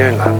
ยื่นหลัง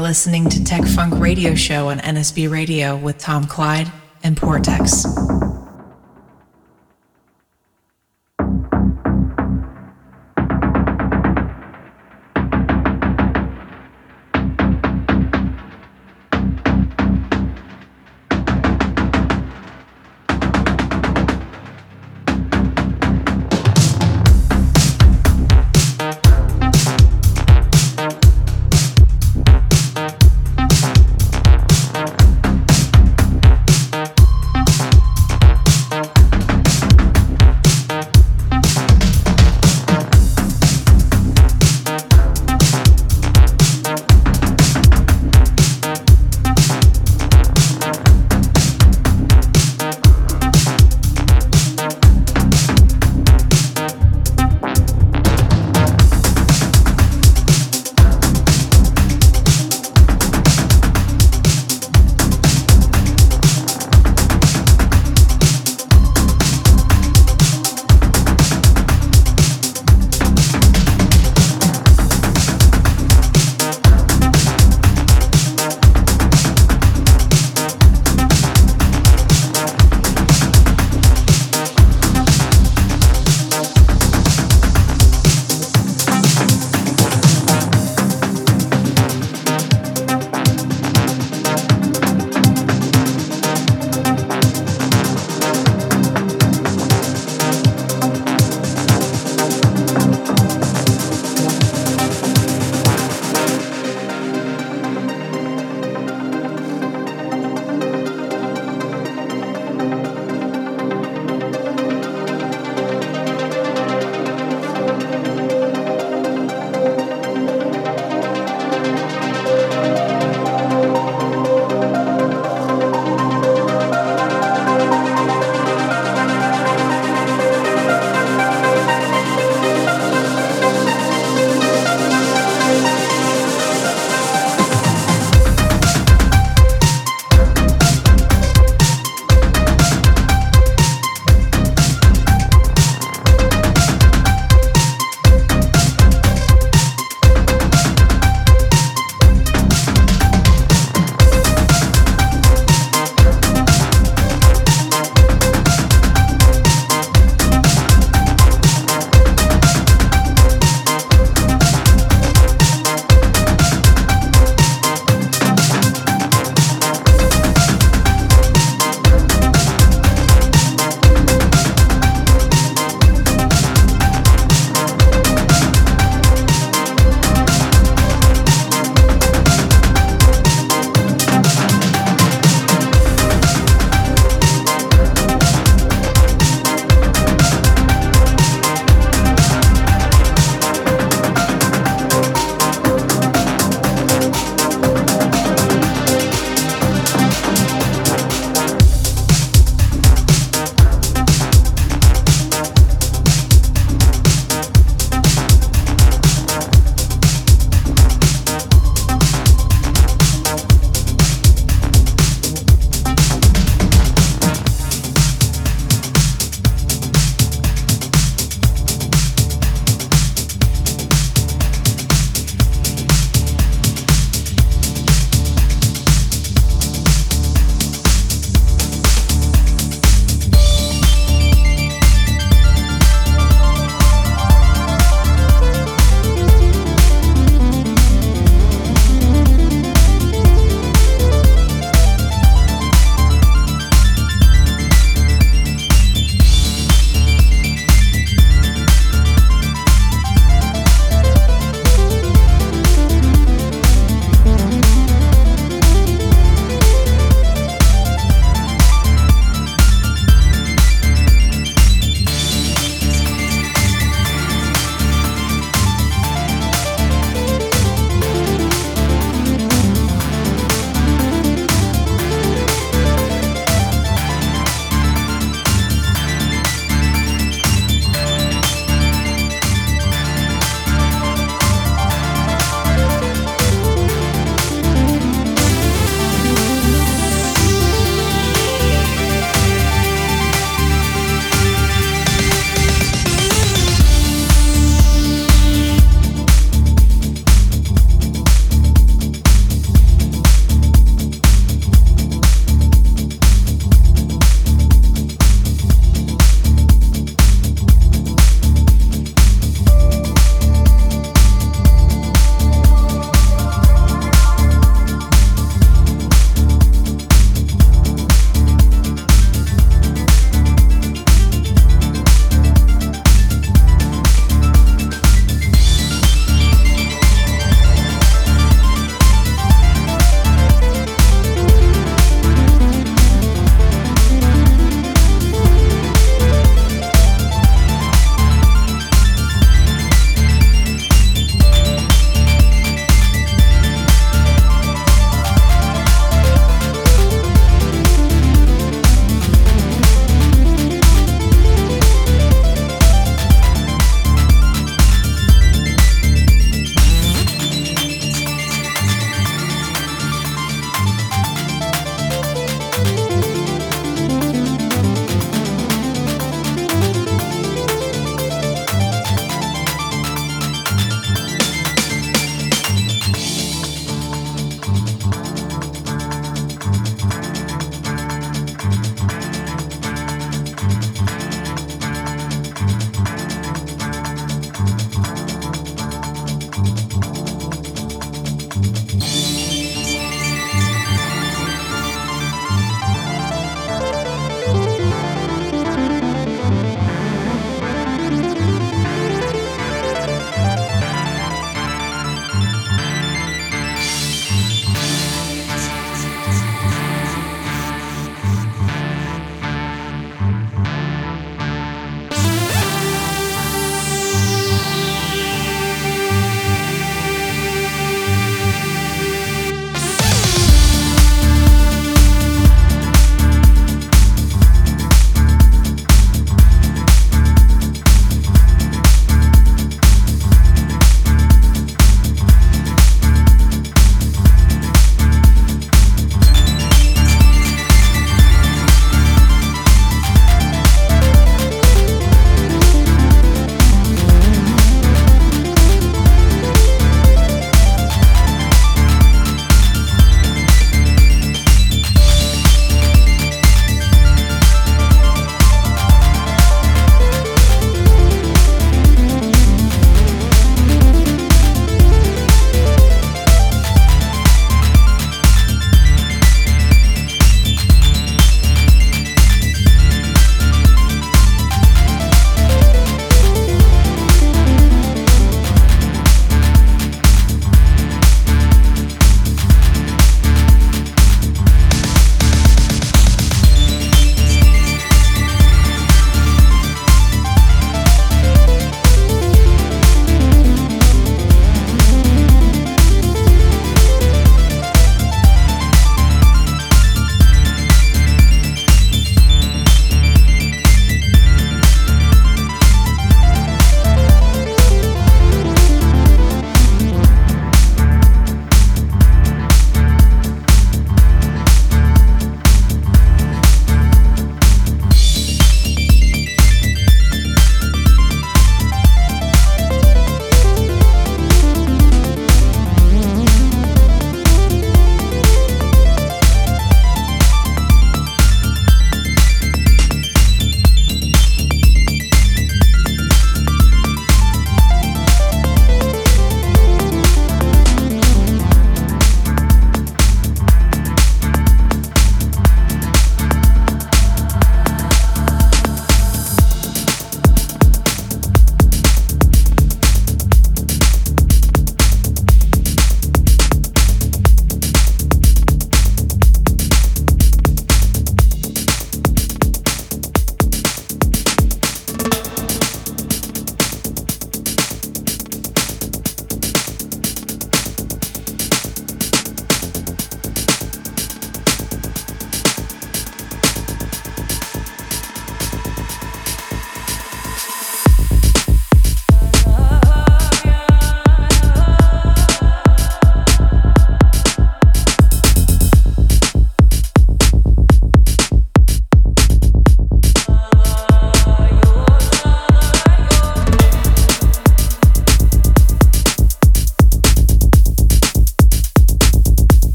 listening to Tech Funk Radio Show on NSB Radio with Tom Clyde and Portex.